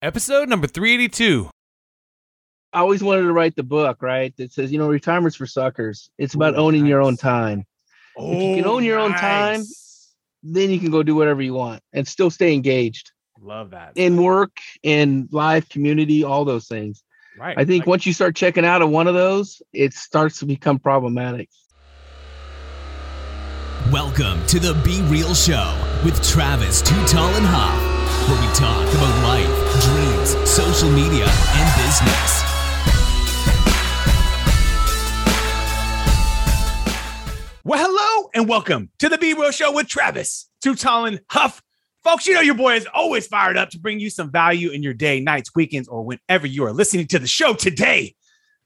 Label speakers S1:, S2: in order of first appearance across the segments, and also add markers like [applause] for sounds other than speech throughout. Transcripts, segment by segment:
S1: Episode number 382.
S2: I always wanted to write the book, right? That says, you know, retirement's for suckers. It's about Ooh, owning nice. Oh, your own time. Oh, if you can own your nice. own time, then you can go do whatever you want and still stay engaged.
S1: Love that.
S2: In work, in life, community, all those things. Right. I think like- once you start checking out of one of those, it starts to become problematic.
S3: Welcome to the Be Real Show with Travis Too Tall and Huff, where we talk about life, dreams, social media, and business.
S1: Well, hello and welcome to the Be Real Show with Travis and Huff. Folks, you know your boy is always fired up to bring you some value in your day, nights, weekends, or whenever you are listening to the show today.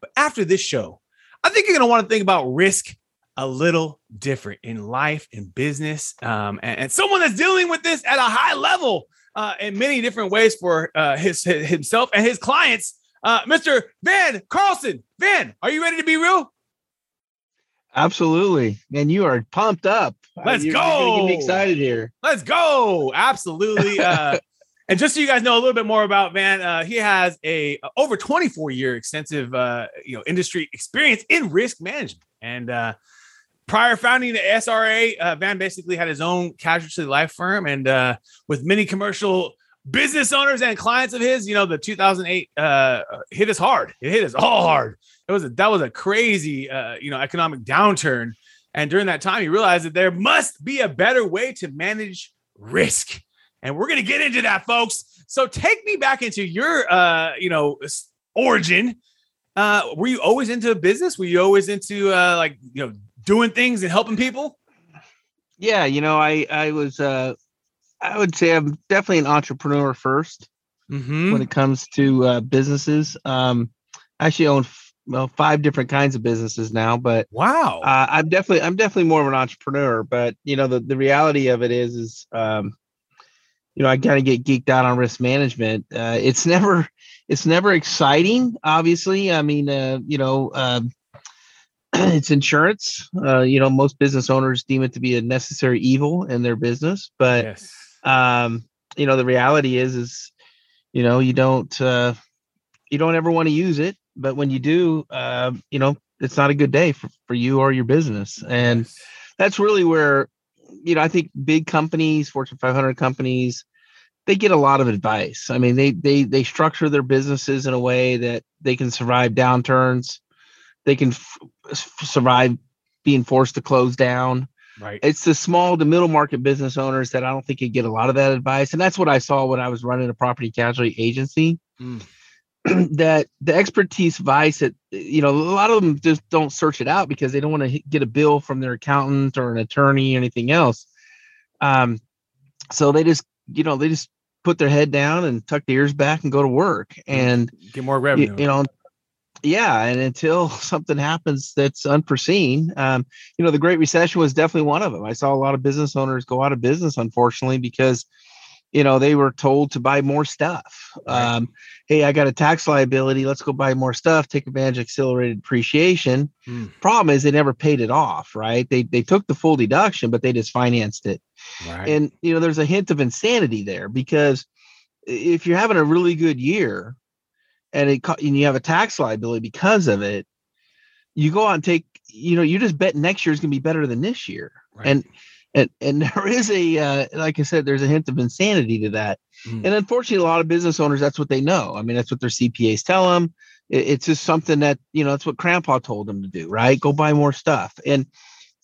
S1: But after this show, I think you're going to want to think about risk a little different in life and business. Um, and, and, someone that's dealing with this at a high level uh, in many different ways for uh, his, his, himself and his clients. Uh, Mr. Van Carlson. Van, are you ready to be real?
S2: Absolutely. And you are pumped up.
S1: Let's you're, go.
S2: You're me excited here.
S1: Let's go. Absolutely. [laughs] Uh, and just so you guys know a little bit more about Van, uh, he has a over 24 year extensive uh, you know industry experience in risk management. And uh, prior founding the SRA, uh, Van basically had his own casualty life firm, and uh, with many commercial business owners and clients of his, you know, the 2008 uh, hit us hard. It hit us all hard. It was a, that was a crazy, uh, you know, economic downturn, and during that time, he realized that there must be a better way to manage risk, and we're gonna get into that, folks. So take me back into your, uh, you know, origin. Uh, were you always into business? Were you always into like you know doing things and helping people?
S2: Yeah, you know, I I was uh I would say I'm definitely an entrepreneur 1st mm-hmm. when it comes to uh, businesses. Um, I actually own f- well five different kinds of businesses now, but
S1: wow,
S2: uh, I'm definitely I'm definitely more of an entrepreneur. But you know, the the reality of it is is um, you know I kind of get geeked out on risk management. Uh, it's [laughs] never it's never exciting. Obviously, I mean, uh, you know. Um, [clears throat] it's insurance. Uh, you know, most business owners deem it to be a necessary evil in their business, but yes. um, you know, the reality is, is you know, you don't uh, you don't ever want to use it, but when you do, uh, you know, it's not a good day for, for you or your business, and yes. that's really where you know I think big companies, Fortune 500 companies, they get a lot of advice. I mean, they they they structure their businesses in a way that they can survive downturns they can f- survive being forced to close down.
S1: Right.
S2: It's the small to middle market business owners that I don't think you get a lot of that advice. And that's what I saw when I was running a property casualty agency. Mm. [clears throat] that the expertise advice that you know a lot of them just don't search it out because they don't want to get a bill from their accountant or an attorney or anything else. Um, so they just you know they just put their head down and tuck their ears back and go to work and
S1: get more revenue.
S2: You, you know, yeah and until [laughs] something happens that's unforeseen um, you know the great recession was definitely one of them i saw a lot of business owners go out of business unfortunately because you know they were told to buy more stuff right. um, hey i got a tax liability let's go buy more stuff take advantage of accelerated depreciation mm. problem is they never paid it off right they, they took the full deduction but they just financed it right. and you know there's a hint of insanity there because if you're having a really good year and it and you have a tax liability because of it, you go out and take, you know, you just bet next year is going to be better than this year. Right. And and and [laughs] there is a uh, like I said, there's a hint of insanity to that. Mm. And unfortunately, a lot of business owners, that's what they know. I mean, that's what their CPAs tell them. It, it's just something that you know, that's what Grandpa told them to do, right? Go buy more stuff. And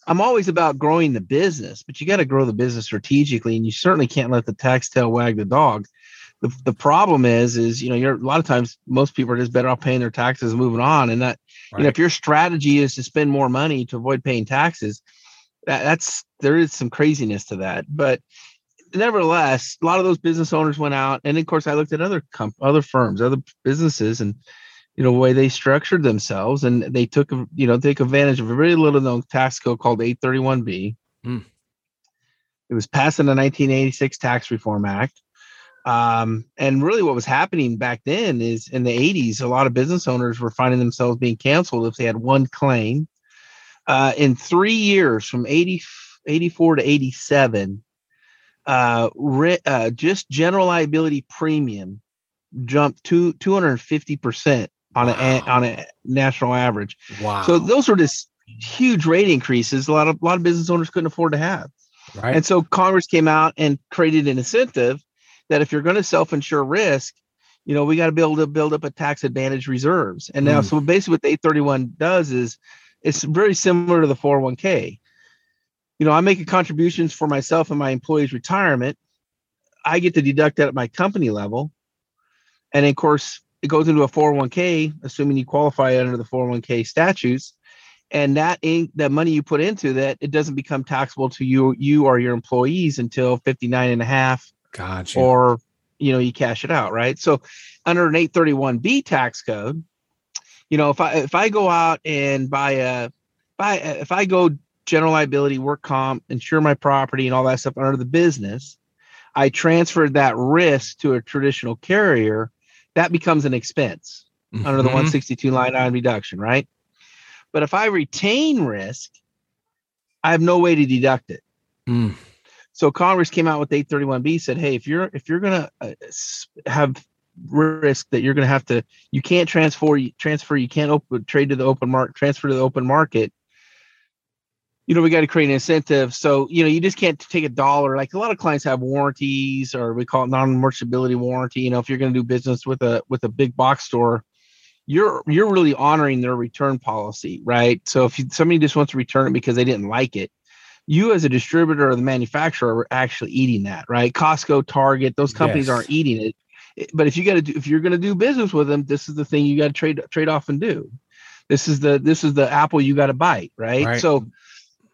S2: I'm always about growing the business, but you got to grow the business strategically, and you certainly can't let the tax tail wag the dog the, the problem is is you know you're a lot of times most people are just better off paying their taxes and moving on. And that right. you know if your strategy is to spend more money to avoid paying taxes that, that's there is some craziness to that. But nevertheless a lot of those business owners went out. And of course i looked at other comp- other firms other businesses and you know the way they structured themselves and they took you know take advantage of a very little known tax code called 831b mm. it was passed in the 1986 tax reform act um, and really, what was happening back then is in the 80s, a lot of business owners were finding themselves being canceled if they had one claim. Uh, in three years, from 80, 84 to 87, uh, re, uh, just general liability premium jumped to 250 percent on
S1: Wow.
S2: a on a national average.
S1: Wow.
S2: So those were just huge rate increases. A lot of a lot of business owners couldn't afford to have.
S1: right.
S2: And so Congress came out and created an incentive that if you're going to self-insure risk, you know, we got to be able to build up a tax advantage reserves. And now,
S1: Mm.
S2: so basically what the 831 does is it's very similar to the 401k. You know, I'm making contributions for myself and my employees' retirement. I get to deduct that at my company level. And of course, it goes into a 401k, assuming you qualify under the 401k statutes. And that in, that money you put into that, it doesn't become taxable to you, you or your employees until 59 and a half
S1: gotcha.
S2: or you know you cash it out right so under an 831b tax code you know if i if i go out and buy a buy if i go general liability work comp insure my property and all that stuff under the business i transferred that risk to a traditional carrier that becomes an expense under the
S1: Mhm.
S2: 162 line item deduction right but if i retain risk i have no way to deduct it
S1: Mm.
S2: So Congress came out with 831B said, hey, if you're if you're gonna uh, have risk that you're gonna have to, you can't transfer transfer, you can't open trade to the open market, transfer to the open market. You know, we got to create an incentive. So you know, you just can't take a dollar. Like a lot of clients have warranties, or we call it non-merchantability warranty. You know, if you're going to do business with a with a big box store, you're you're really honoring their return policy, right? So if somebody just wants to return it because they didn't like it, you as a distributor or the manufacturer are actually eating that, right? Costco, Target, those companies
S1: Yes.
S2: aren't eating it. But if you got to do, if you're going to do business with them, this is the thing you got to trade trade off and do. This is the this is the apple you got to bite, right?
S1: Right.
S2: So,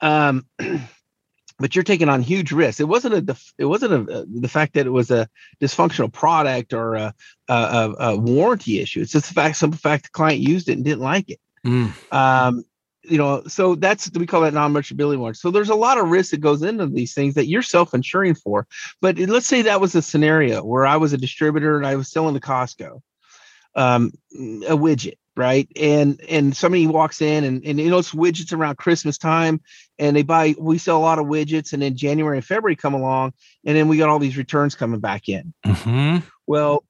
S2: um, [clears throat] but you're taking on huge risks. It wasn't a def- it wasn't a, a- the fact that it was a dysfunctional product or a, a, a, warranty issue. It's just the fact simple fact the client used it and didn't like it
S1: Mm.
S2: um you know so that's we call that non-merchantability warranty so there's a lot of risk that goes into these things that you're self-insuring for. But let's say that was a scenario where i was a distributor and i was selling to costco um a widget right? And and somebody walks in and, and you know it's widgets around christmas time and they buy we sell a lot of widgets and then january and february come along and then we got all these returns coming back in.
S1: Mhm.
S2: well,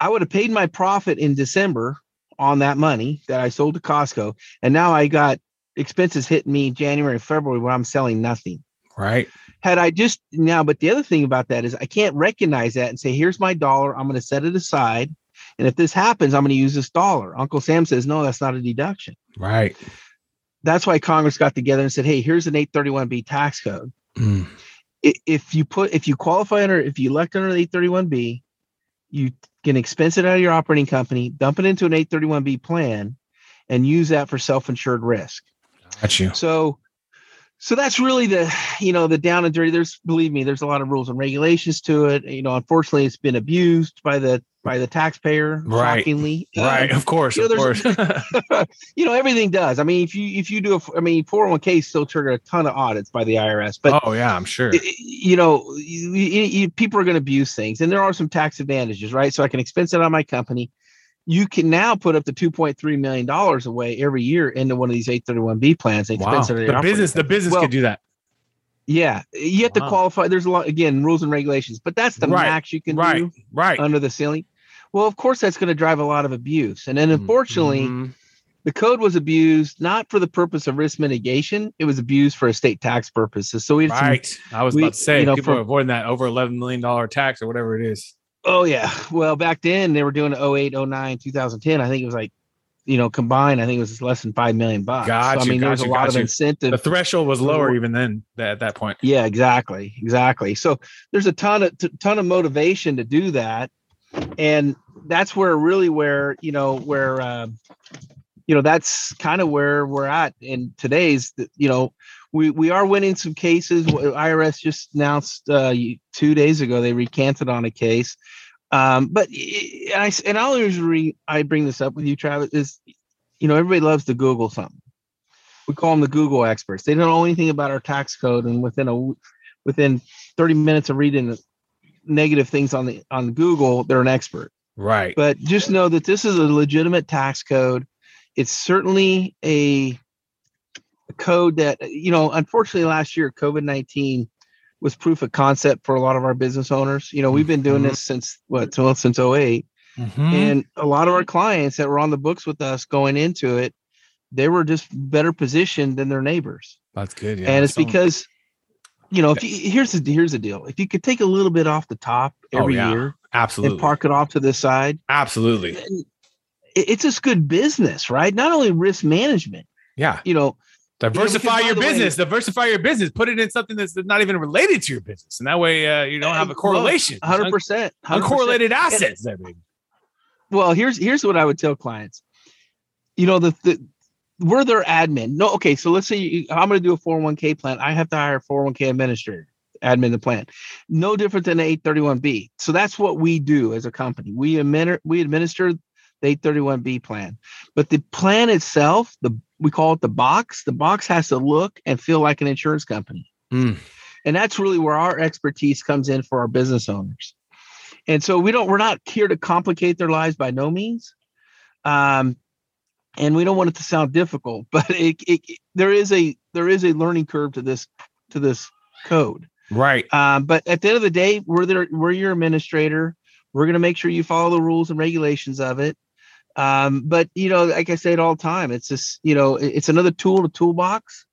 S2: I would have paid my profit in December on that money that I sold to Costco, and now I got expenses hitting me January and February when I'm selling nothing.
S1: Right.
S2: Had I just now, but the other thing about that is I can't recognize that and say, here's my dollar, I'm going to set it aside. And if this happens, I'm going to use this dollar. Uncle Sam says, no, that's not a deduction.
S1: Right.
S2: That's why Congress got together and said, hey, here's an 831B tax code.
S1: Mm.
S2: if you put if you qualify under if you elect under the 831b you can expense it out of your operating company dump it into an 831b plan and use that for self-insured risk
S1: Got you.
S2: so so that's really the you know the down and dirty there's believe me there's a lot of rules and regulations to it you know unfortunately it's been abused by the by the taxpayer
S1: Right.
S2: shockingly
S1: Right.
S2: Um,
S1: Of course.
S2: you know,
S1: of course. [laughs]
S2: you know everything does i mean if you if you do a i mean 401k still trigger a ton of audits by the irs but
S1: oh yeah, I'm sure.
S2: you know, you, you, people are going to abuse things, and there are some tax advantages, right? So I can expense it on my company. You can now put up to two point three million dollars away every year into one of these eight thirty one B plans.
S1: Wow.
S2: expense it on your
S1: The business, the business
S2: Well,
S1: could do that.
S2: Yeah, you have to qualify. There's a lot again rules and regulations, but that's the
S1: Right,
S2: max you can
S1: Right.
S2: do
S1: Right.
S2: under the ceiling. Well, of course, that's going to drive a lot of abuse, and then unfortunately,
S1: Mhm.
S2: the code was abused not for the purpose of risk mitigation; it was abused for estate tax purposes. So we had some
S1: right. I was
S2: we-
S1: about to say
S2: you know,
S1: people are avoiding that over eleven million dollar tax or whatever it is.
S2: Oh yeah. Well, back then they were doing it 08, 09, 2010. I think it was like, you know, combined, I think it was less than five million bucks.
S1: Got
S2: so, I mean, there was a lot of
S1: you.
S2: incentive.
S1: The threshold was lower even then at that point.
S2: yeah, exactly, exactly. So there's a ton of t- ton of motivation to do that, and that's where really where you know where um, you know that's kind of where we're at in today's. You know, we we are winning some cases. IRS just announced uh, two days ago they recanted on a case. Um, but and I and I always re, I bring this up with you, Travis. Is you know everybody loves to Google something. We call them the Google experts. They don't know anything about our tax code, and within a within 30 minutes of reading negative things on the on Google, they're an expert.
S1: Right.
S2: But just know that this is a legitimate tax code. It's certainly a code that you know. Unfortunately, last year COVID nineteen was proof of concept for a lot of our business owners. You know, we've been doing
S1: Mhm.
S2: this since what? Well, since 08.
S1: Mhm.
S2: And a lot of our clients that were on the books with us going into it, they were just better positioned than their neighbors.
S1: That's good. Yeah.
S2: and it's because, you know, if you, here's the here's the deal: if you could take a little bit off the top
S1: Oh,
S2: every
S1: yeah.
S2: year
S1: absolutely,
S2: and park it off to the side,
S1: absolutely,
S2: it- it's just good business, right? Not only risk management,
S1: yeah.
S2: you know,
S1: Diversify
S2: because, by
S1: your
S2: the way-
S1: business. diversify your business. Put it in something that's not even related to your business, and that way uh, you don't have a correlation.
S2: hundred percent,
S1: Uncorrelated assets. There, baby.
S2: well here's here's what i would tell clients you know the, the we're their admin no okay so let's say you, i'm going to do a 401k plan i have to hire a 401k administrator admin the plan no different than the 831b so that's what we do as a company we administer we administer the 831b plan but the plan itself the we call it the box. The box has to look and feel like an insurance company.
S1: Mm.
S2: and that's really where our expertise comes in for our business owners. And so we don't we're not here to complicate their lives by no means. Um and we don't want it to sound difficult [laughs] but it, it there is a there is a learning curve to this to this code.
S1: Right.
S2: um but at the end of the day we're there we're your administrator. We're going to make sure you follow the rules and regulations of it um but you know like i say it all the time it's just you know it's another tool in the toolbox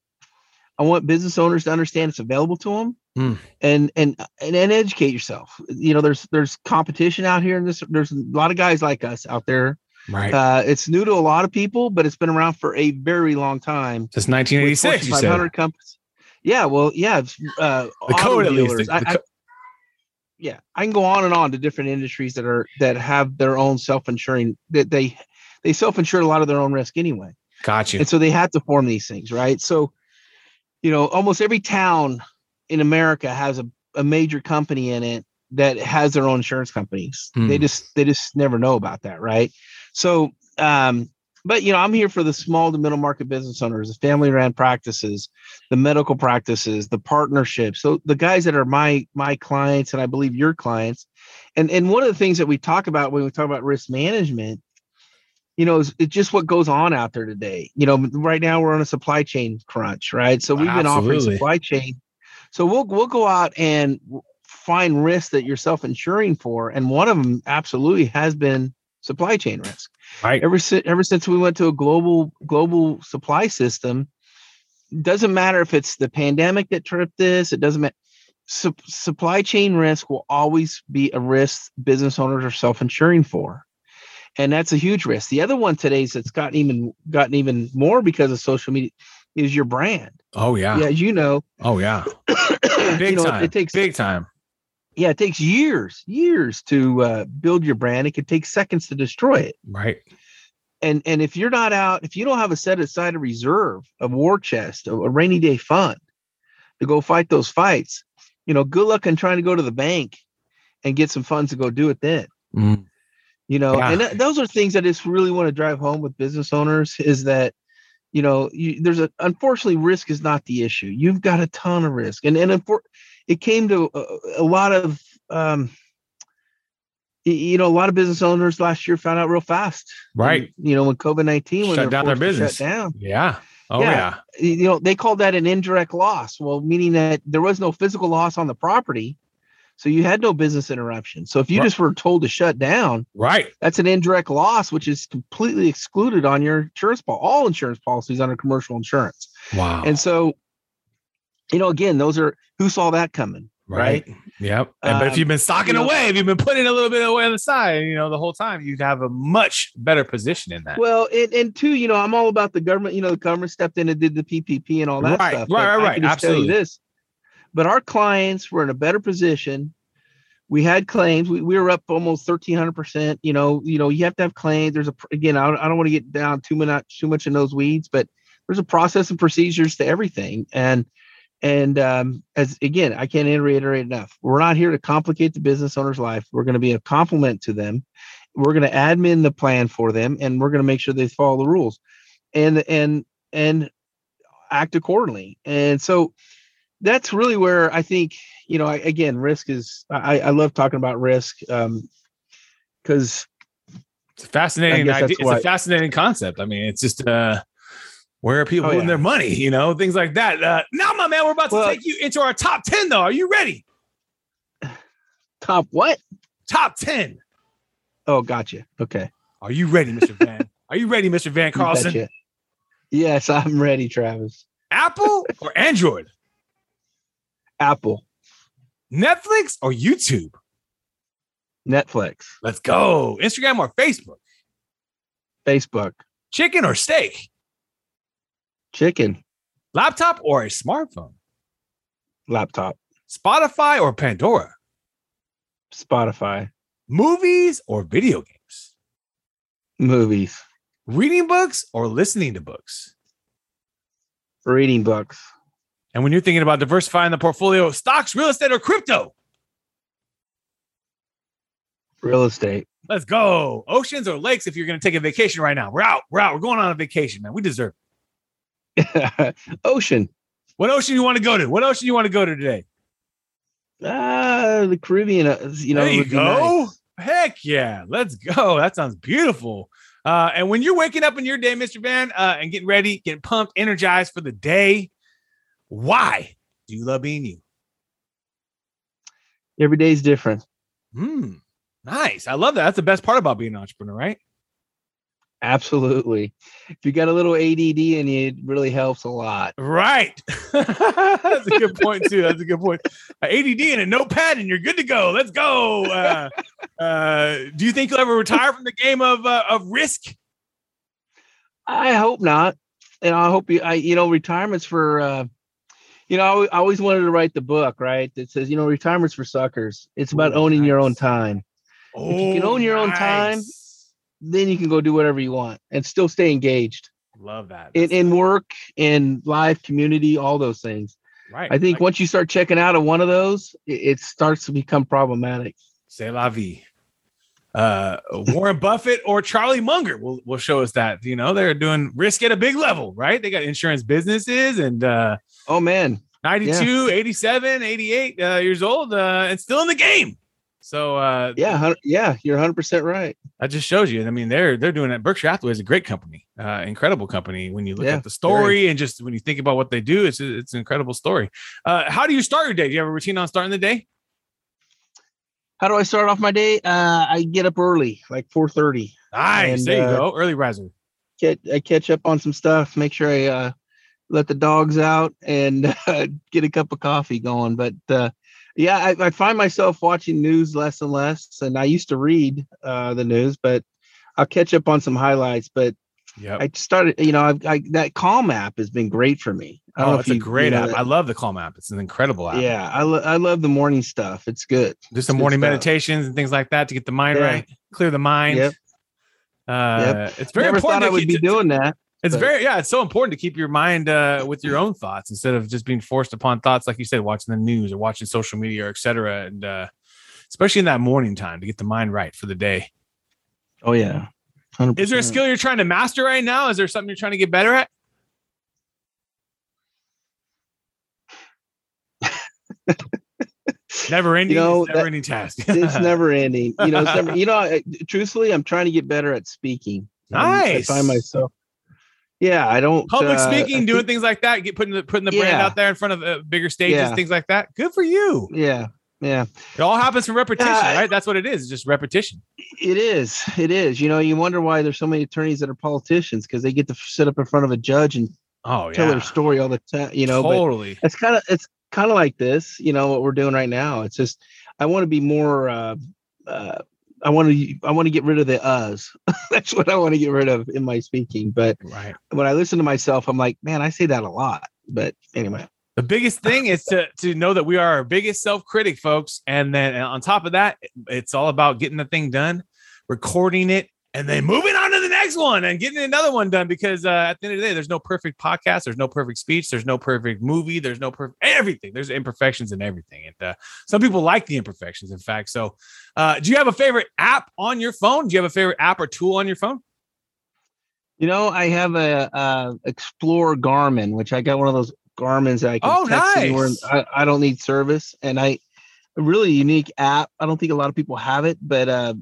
S2: i want business owners to understand it's available to them
S1: Mm.
S2: and and and and educate yourself you know there's there's competition out here and this there's a lot of guys like us out there
S1: Right.
S2: uh it's new to a lot of people but it's been around for a very long time
S1: Since
S2: with
S1: 1986, you said.
S2: 500 companies yeah well yeah it's, uh
S1: The code, at least.
S2: dealers.
S1: The-
S2: I- I- yeah i can go on and on to different industries that are that have their own self-insuring that they they self-insure a lot of their own risk anyway
S1: Got you.
S2: and so they have to form these things right so you know almost every town in america has a, a major company in it that has their own insurance companies they
S1: Hmm.
S2: just they just never know about that right so um but you know i'm here for the small to middle market business owners the family ran practices the medical practices the partnerships so the guys that are my my clients and i believe your clients. And and one of the things that we talk about when we talk about risk management you know is it's just what goes on out there today. You know right now we're on a supply chain crunch right? So we've been offering supply chain. So we'll we'll go out and find risks that you're self-insuring for and one of them absolutely has been supply chain risk
S1: Right.
S2: ever since ever since we went to a global global supply system doesn't matter if it's the pandemic that tripped this it doesn't matter Sup- supply chain risk will always be a risk business owners are self-insuring for and that's a huge risk the other one today is that's gotten even gotten even more because of social media is your brand
S1: Oh yeah.
S2: yeah you know
S1: Oh yeah. [coughs]
S2: you
S1: Big
S2: know,
S1: time.
S2: it takes
S1: Big time.
S2: Yeah it takes years years to uh, build your brand it could take seconds to destroy it
S1: Right.
S2: and and if you're not out if you don't have a set aside a reserve a war chest a, a rainy day fund to go fight those fights you know good luck in trying to go to the bank and get some funds to go do it then
S1: Mm.
S2: you know
S1: Yeah.
S2: and th- those are things i just really want to drive home with business owners is that you know you, there's a unfortunately risk is not the issue you've got a ton of risk and and unfor- it came to a, a lot of um you know a lot of business owners last year found out real fast
S1: Right.
S2: And, you know when covid-19 when
S1: Shut down their business.
S2: shut down
S1: Yeah. Oh yeah.
S2: Yeah. you know they called that an indirect loss well meaning that there was no physical loss on the property so you had no business interruption so if you
S1: Right.
S2: just were told to shut down
S1: Right.
S2: that's an indirect loss which is completely excluded on your insurance pol- all insurance policies under commercial insurance
S1: Wow.
S2: and so you know again those are who saw that coming
S1: right. Yep. And, but if
S2: Um,
S1: you've been stocking
S2: you know-
S1: away, if you've been putting a little bit away on the side, you know, the whole time, you'd have a much better position in that.
S2: well and, and two you know i'm all about the government you know the government stepped in and did the ppp and all that
S1: Right,
S2: stuff
S1: right, right,
S2: I
S1: right,
S2: can tell you
S1: absolutely.
S2: this but our clients were in a better position we had claims we, we were up almost 1300% you know you know you have to have claims there's a again i don't, I don't want to get down too much too much in those weeds but there's a process and procedures to everything and and um, as again i can't reiterate enough we're not here to complicate the business owner's life we're going to be a complement to them we're going to admin the plan for them and we're going to make sure they follow the rules and and and act accordingly and so that's really where i think you know I, again risk is i i love talking about risk um because
S1: It's a fascinating idea. It's a fascinating concept. I mean, it's just uh where are people
S2: Oh,
S1: putting
S2: yeah.
S1: their money? You know, things like that. Uh, now, my man, we're about to
S2: Well-
S1: take you into our top 10, though. Are you ready? [sighs]
S2: top what
S1: Top 10
S2: Oh, gotcha. Okay.
S1: Are you ready, Mr. Van? [laughs] Are you ready, Mr. Van Carlson?
S2: Yes, I'm ready, Travis.
S1: Apple [laughs] or Android?
S2: Apple,
S1: Netflix or YouTube?
S2: Netflix,
S1: Let's go. Instagram or Facebook?
S2: Facebook,
S1: Chicken or steak?
S2: Chicken,
S1: Laptop or a smartphone?
S2: laptop,
S1: Spotify or Pandora?
S2: Spotify,
S1: Movies or video games?
S2: movies,
S1: Reading books or listening to books?
S2: reading books,
S1: And when you're thinking about diversifying the portfolio, stocks, real estate, or crypto?
S2: real estate,
S1: Let's go. Oceans or lakes if you're going to take a vacation right now. We're out. We're out. We're going on a vacation, man. We deserve it. [laughs]
S2: ocean,
S1: What ocean you want to go to? What ocean you want to go to today?
S2: ah, the Caribbean. uh, You know,
S1: there you go.
S2: nice.
S1: Heck yeah. Let's go. That sounds beautiful. Uh, and when you're waking up in your day, Mr. Van, uh, and getting ready, getting pumped, energized for the day, why do you love being you?
S2: Every day is different.
S1: Hmm. Nice. I love that. That's the best part about being an entrepreneur, right?
S2: Absolutely. If you got a little ADD in you, it really helps a lot.
S1: Right. [laughs] That's a good point too. That's a good point. Uh, ADD and a notepad, and you're good to go. Let's go. Uh, uh, do you think you'll ever retire from the game of uh, of risk?
S2: I hope not. And I hope you, I, you know, retirement's for, uh, you know, I, always wanted to write the book, right? That says, you know, retirement's for suckers. It's about
S1: Ooh,
S2: owning your own
S1: nice.
S2: time. If you can own your own time,
S1: nice.
S2: Then you can go do whatever you want and still stay engaged
S1: love that.
S2: in, in work, in life, community, all those things.
S1: right.
S2: I think
S1: Like,
S2: once you start checking out of one of those, it, it starts to become problematic.
S1: c'est la vie. Uh, Warren [laughs] Buffett or Charlie Munger will, will show us that. You know, they're doing risk at a big level, right? They got insurance businesses and uh,
S2: Oh man,
S1: 92, 87, 88 uh, years old uh, and still in the game. So uh,
S2: yeah, yeah, you're 100 percent right.
S1: that just shows you. I mean, they're they're doing it. Berkshire Hathaway is a great company, uh, incredible company. When you look
S2: Yeah,
S1: at the story and just when you think about what they do, it's it's an incredible story. Uh, how do you start your day? Do you have a routine on starting the day?
S2: How do I start off my day? Uh, I get up early, like 4:30.
S1: Nice.
S2: And,
S1: there you
S2: uh,
S1: go. Early riser.
S2: Get I catch up on some stuff. Make sure I uh, let the dogs out and [laughs] uh, get a cup of coffee going. But uh, yeah, I, I find myself watching news less and less. And I used to read uh, the news, but I'll catch up on some highlights. But
S1: Yep.
S2: I started, you know, I've, I, that Calm app has been great for me.
S1: Oh, it's a
S2: you-
S1: great
S2: you know
S1: app.
S2: that-
S1: I love the Calm app. It's an incredible app.
S2: Yeah, I, lo- I love the morning stuff. It's good.
S1: Just some morning
S2: stuff.
S1: meditations and things like that to get the mind
S2: Yeah.
S1: right, clear the mind.
S2: Yep.
S1: Uh, It's very
S2: Never
S1: important.
S2: thought I would be doing that.
S1: It's
S2: but-
S1: very yeah, it's so important to keep your mind uh, with your own thoughts instead of just being forced upon thoughts like you said, watching the news or watching social media or etc. And uh, especially in that morning time to get the mind right for the day.
S2: Oh yeah. 100%.
S1: Is there a skill you're trying to master right now? Is there something you're trying to get better at? [laughs] Never ending, You
S2: know,
S1: never
S2: that-
S1: ending task.
S2: it's [laughs] never ending. You know, never, you know, I- truthfully, I'm trying to get better at speaking. Um, I find myself, yeah, I don't
S1: public
S2: uh,
S1: speaking, doing
S2: think-
S1: things like that, get putting the putting the brand out there in front of uh, bigger stages,
S2: Yeah.
S1: things like that. Good for you.
S2: Yeah, yeah,
S1: It all happens from repetition,
S2: Yeah.
S1: right? That's what it is. It's just repetition.
S2: it is. It is. You know, you wonder why there's so many attorneys that are politicians because they get to sit up in front of a judge and
S1: Oh
S2: tell
S1: yeah,
S2: their story all the time. You know, but
S1: totally.
S2: it's kind of it's kind of like this. You know what we're doing right now. It's just I want to be more. Uh, uh, I want to I want to get rid of the uhs. [laughs] That's what I want to get rid of in my speaking. But
S1: right.
S2: when I listen to myself, I'm like, man, I say that a lot. But anyway,
S1: The biggest thing is to to know that we are our biggest self critic, folks, and then on top of that, it's all about getting the thing done, recording it, and then moving on next one and getting another one done. Because uh, at the end of the day, there's no perfect podcast, there's no perfect speech, there's no perfect movie, there's no perfect everything. There's imperfections in everything, and uh, some people like the imperfections. In fact, so uh, do you have a favorite app on your phone? Do you have a favorite app or tool on your phone?
S2: you know, I have a, uh Explore Garmin, which I got one of those Garmin's that I can
S1: Oh,
S2: text anywhere.
S1: nice.
S2: I, I don't need service, and I a really unique app. I don't think a lot of people have it, but uh,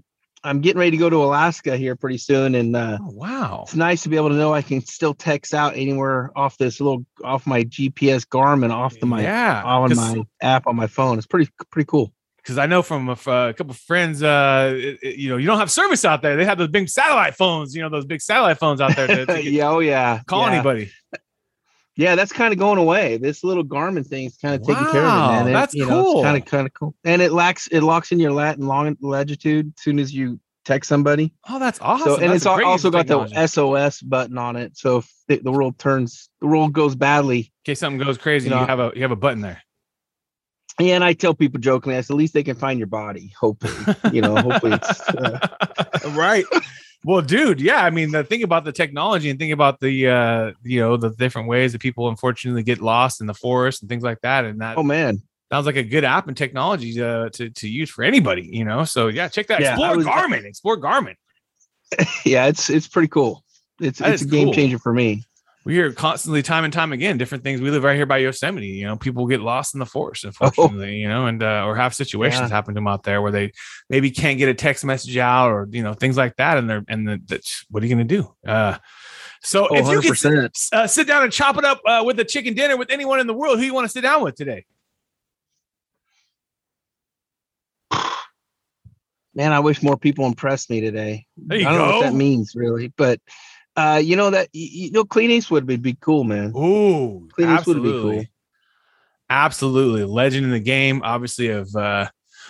S2: I'm getting ready to go to Alaska here pretty soon, and uh,
S1: Oh wow,
S2: it's nice to be able to know I can still text out anywhere off this little off my GPS Garmin off to my
S1: yeah,
S2: on my app on my phone. It's pretty pretty cool.
S1: because I know from a, a couple of friends, uh, it, it, you know, you don't have service out there. They have those big satellite phones, you know, those big satellite phones out there. To, to [laughs]
S2: yeah, oh yeah.
S1: call
S2: yeah.
S1: anybody.
S2: Yeah, that's kind of going away. This little Garmin thing is kind of taking care of it, man. It-
S1: that's
S2: you know,
S1: cool.
S2: Kind of, kind of cool. And it lacks, it locks in your lat and long longitude as soon as you text somebody.
S1: Oh, that's awesome.
S2: so, and
S1: That's
S2: it's
S1: a
S2: al-
S1: great
S2: also got the. SOS button on it. So if the, the world turns, the world goes badly.
S1: in case something goes crazy.
S2: you
S1: You, have a you have a button there.
S2: Yeah, and I tell people jokingly, I said, at least they can find your body. Hopefully, you know, hopefully it's. Uh, [laughs]
S1: right. Well, dude, yeah. I mean, the thing about the technology and think about the uh, you know, the different ways that people unfortunately get lost in the forest and things like that. And that
S2: oh man,
S1: sounds like a good app and technology uh, to to use for anybody, you know. So yeah, check that.
S2: Yeah,
S1: Explore
S2: was-
S1: Garmin. Explore Garmin. [laughs]
S2: yeah, it's it's pretty cool. It's
S1: That
S2: it's a game
S1: cool.
S2: changer for me.
S1: We hear constantly, time and time again, different things. We live right here by Yosemite. You know, people get lost in the forest,
S2: Oh.
S1: unfortunately. You know, and uh, or have situations
S2: Yeah.
S1: happen to them out there where they maybe can't get a text message out, or you know, things like that. And they're and the, that's what are you going to do? Uh, so
S2: Oh,
S1: if you could
S2: 100%.
S1: uh, sit down and chop it up uh, with a chicken dinner with anyone in the world, who you want to sit down with today?
S2: Man, I wish more people impressed me today.
S1: There you
S2: I don't know what that means really, but uh, you know that you know Clint Eastwood would be cool, man.
S1: Ooh,
S2: Clint Eastwood would be
S1: absolutely,
S2: cool.
S1: absolutely, legend in the game, obviously of uh,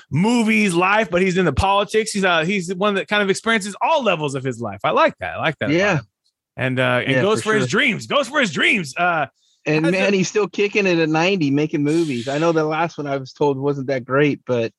S1: movies, life, but he's in the politics. He's uh, he's one that kind of experiences all levels of his life. I like that. I like that.
S2: Yeah.
S1: and uh, and
S2: Yeah,
S1: goes
S2: for
S1: for, his
S2: sure.
S1: dreams. Goes for his dreams. Uh,
S2: And man,
S1: it-
S2: he's still kicking it at 90, making movies. I know the last one I was told wasn't that great, but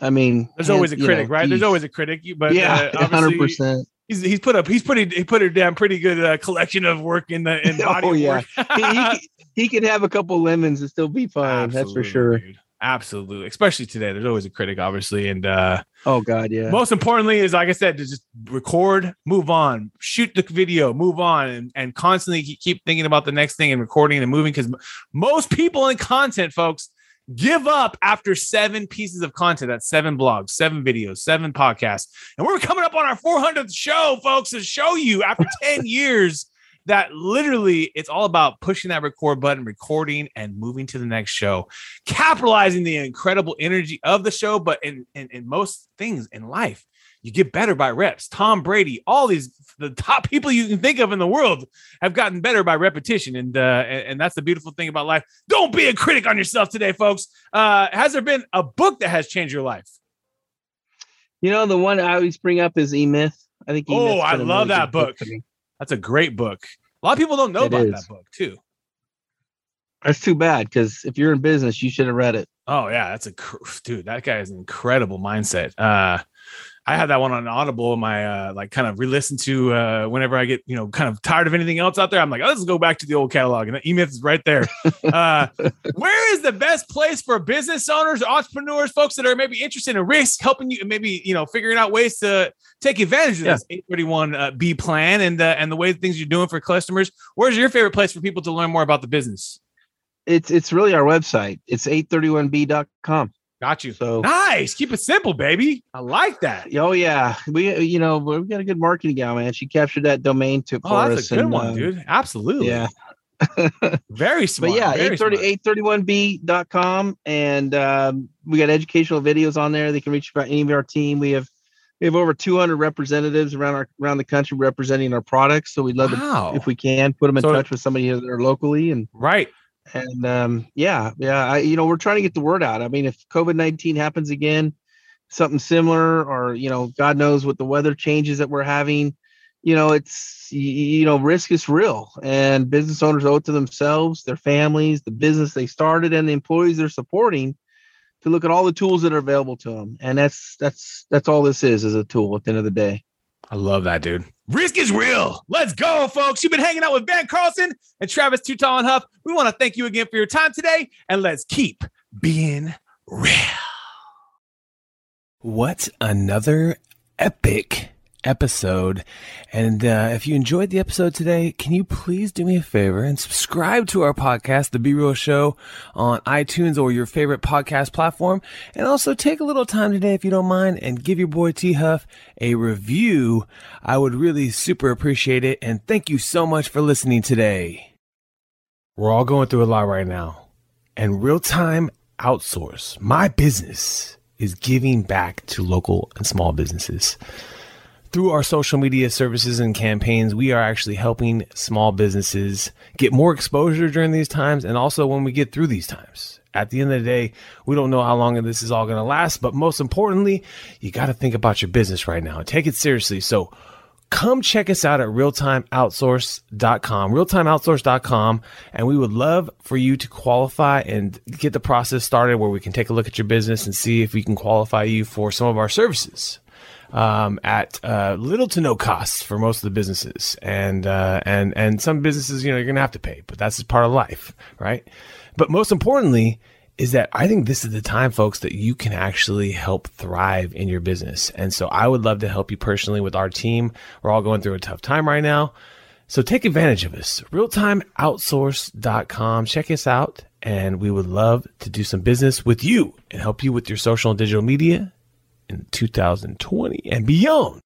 S2: I mean,
S1: there's always a critic,
S2: know,
S1: right? There's always a critic, but
S2: yeah,
S1: uh, [laughs]
S2: hundred
S1: obviously
S2: percent.
S1: He's he's put up he's pretty he put a damn pretty good uh, collection of work in the in [laughs] body
S2: Oh, yeah. He, he, he could have a couple lemons and still be fine. That's for sure.
S1: dude. Absolutely, especially today. There's always a critic, obviously, and uh,
S2: Oh God, yeah.
S1: most importantly is like I said, to just record, move on, shoot the video, move on, and, and constantly keep- keep thinking about the next thing and recording and moving. Because most people in content, folks, give up after seven pieces of content. That's seven blogs, seven videos, seven podcasts, and we're coming up on our 400th show, folks, to show you after [laughs] 10 years that literally it's all about pushing that record button, recording, and moving to the next show capitalizing the incredible energy of the show. But in, in, in most things in life, you get better by reps. Tom Brady, all these the top people you can think of in the world have gotten better by repetition, and uh, and, that's the beautiful thing about life. Don't be a critic on yourself today, folks. Uh, has there been a book that has changed your life?
S2: You know, the one I always bring up is E Myth. I think.
S1: Oh,
S2: E-Myth's
S1: I love that book. That's a great book. A lot of people don't know
S2: It
S1: about
S2: is.
S1: that book too.
S2: That's too bad because if you're in business, you should have read it.
S1: Oh yeah, that's a dude. That guy has an incredible mindset. Uh, I had that one on Audible. in My uh, like kind of re-listen to uh, whenever I get you know kind of tired of anything else out there. I'm like, oh, let's go back to the old catalog, and the E-Myth is right there. [laughs] uh, where is the best place for business owners, entrepreneurs, folks that are maybe interested in risk, helping you, maybe you know figuring out ways to take advantage of
S2: Yeah.
S1: this 831 uh, B plan and uh, and the way things you're doing for customers? Where's your favorite place for people to learn more about the business?
S2: It's it's really our website. It's 831b.com.
S1: Got you.
S2: So
S1: Nice. Keep it simple, baby. I like that.
S2: oh yeah, we you know we got a good marketing gal, man. She captured that domain to for
S1: Oh, that's
S2: us.
S1: a good
S2: and,
S1: one,
S2: uh,
S1: dude. Absolutely.
S2: Yeah. [laughs]
S1: Very smart.
S2: but yeah,
S1: very smart.
S2: 830 831b.com and um, we got educational videos on there. They can reach about any of our team. We have we have over 200 representatives around our around the country representing our products. So we'd love to
S1: Wow.
S2: if we can put them in
S1: So-
S2: touch with somebody there locally and
S1: right.
S2: And um, yeah, yeah, I, you know, we're trying to get the word out. I mean, if COVID nineteen happens again, something similar, or you know, God knows what the weather changes that we're having, you know, it's you know, risk is real, and business owners owe it to themselves, their families, the business they started, and the employees they're supporting to look at all the tools that are available to them. And that's that's that's all this is is a tool at the end of the day.
S1: I love that, dude. Risk is real. Let's go, folks. You've been hanging out with Van Carlson and Travis Tutal and Huff. We want to thank you again for your time today, and let's keep being real. What another epic episode. And uh, if you enjoyed the episode today, can you please do me a favor and subscribe to our podcast, The Be Real Show, on iTunes or your favorite podcast platform? And also take a little time today, if you don't mind, and give your boy T Huff a review. I would really super appreciate it. And thank you so much for listening today. We're all going through a lot right now. And real time outsource, my business is giving back to local and small businesses. Through our social media services and campaigns, we are actually helping small businesses get more exposure during these times and also when we get through these times. At the end of the day, we don't know how long this is all going to last, but most importantly, you got to think about your business right now and take it seriously. So, come check us out at realtimeoutsource.com, realtimeoutsource.com, and we would love for you to qualify and get the process started where we can take a look at your business and see if we can qualify you for some of our services um, at uh, little to no cost for most of the businesses, and uh, and and some businesses, you know, you're gonna have to pay, but that's part of life, right? But most importantly, is that I think this is the time, folks, that you can actually help thrive in your business. And so I would love to help you personally with our team. We're all going through a tough time right now. So take advantage of us. Realtimeoutsource.com. Check us out. And we would love to do some business with you and help you with your social and digital media in 2020 and beyond.